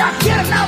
I cannot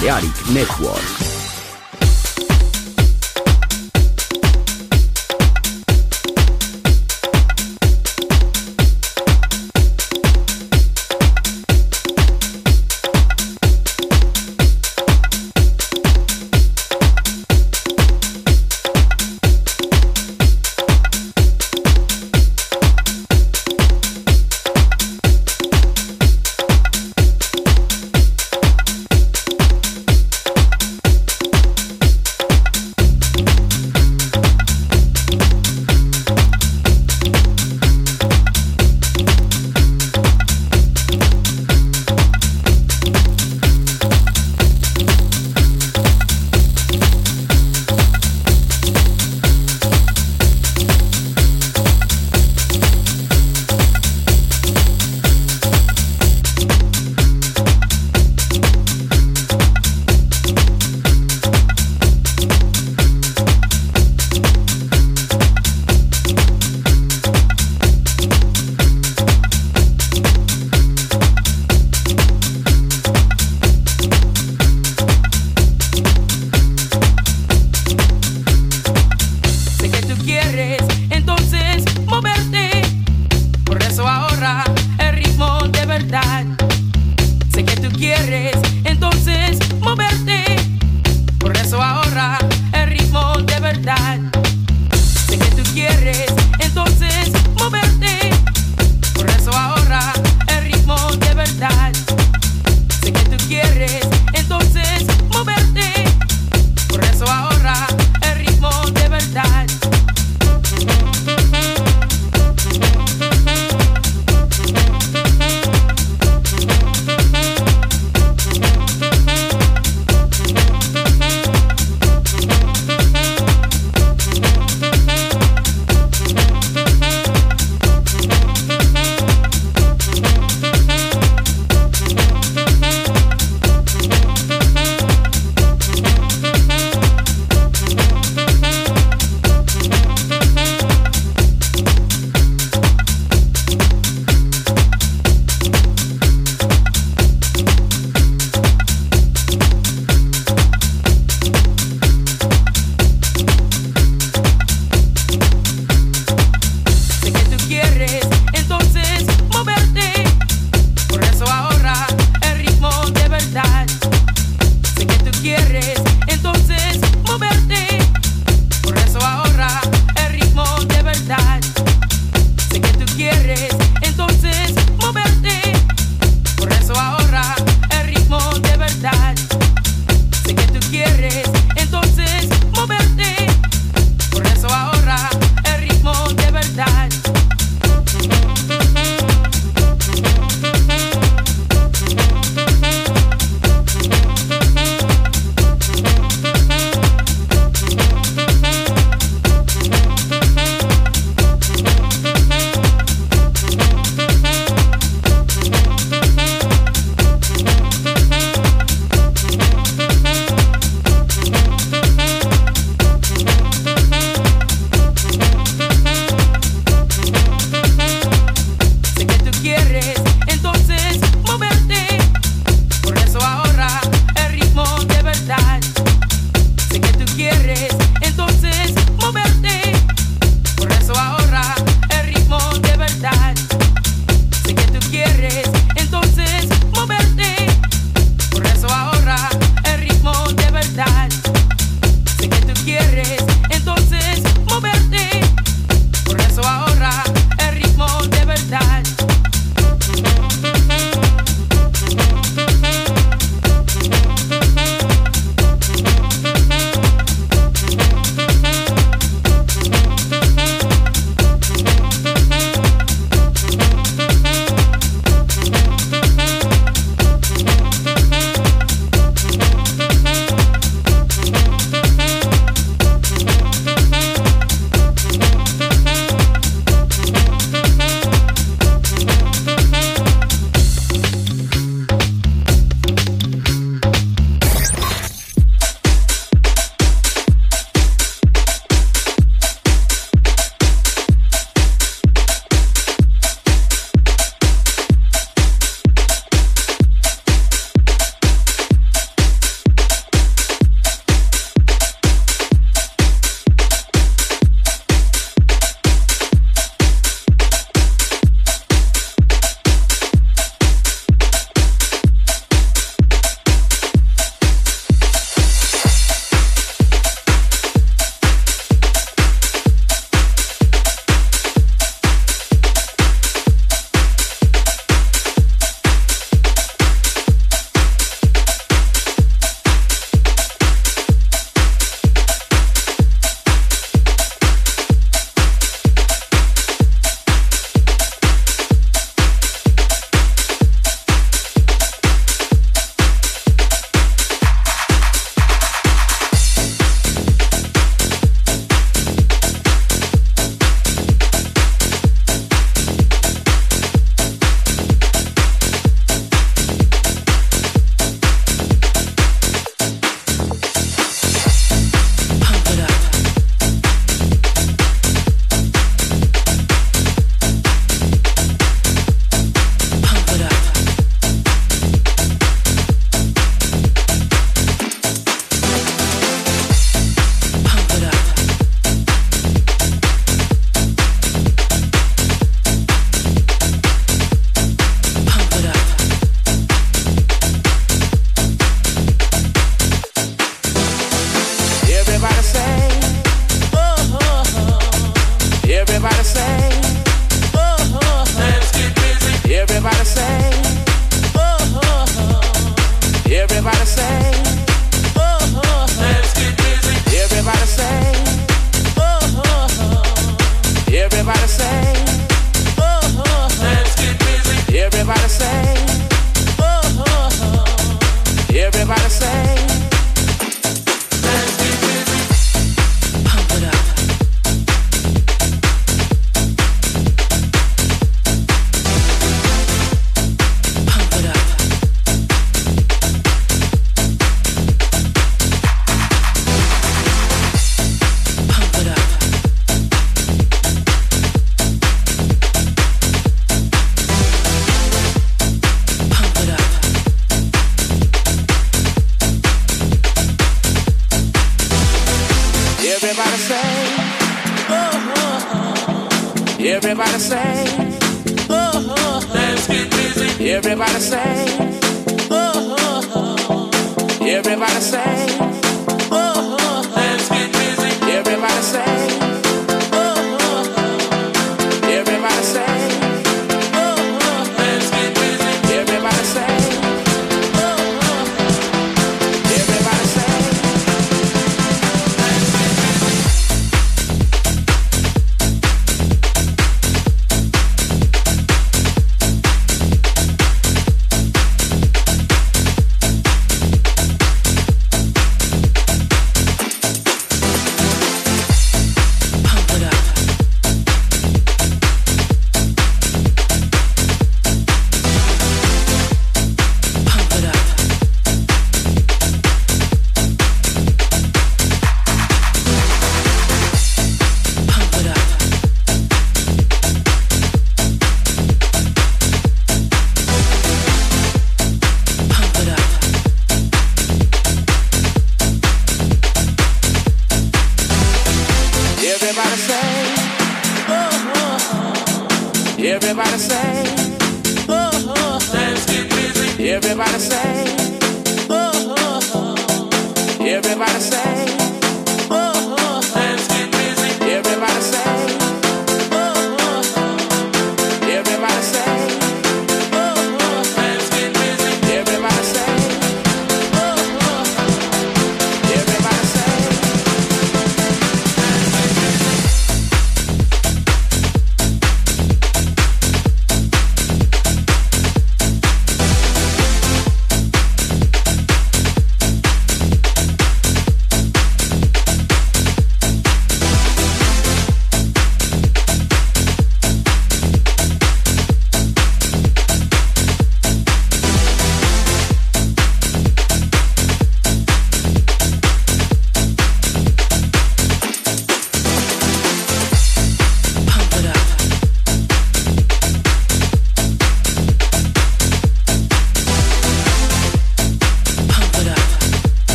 Balearic Network.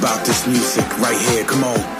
about this music right here. Come on.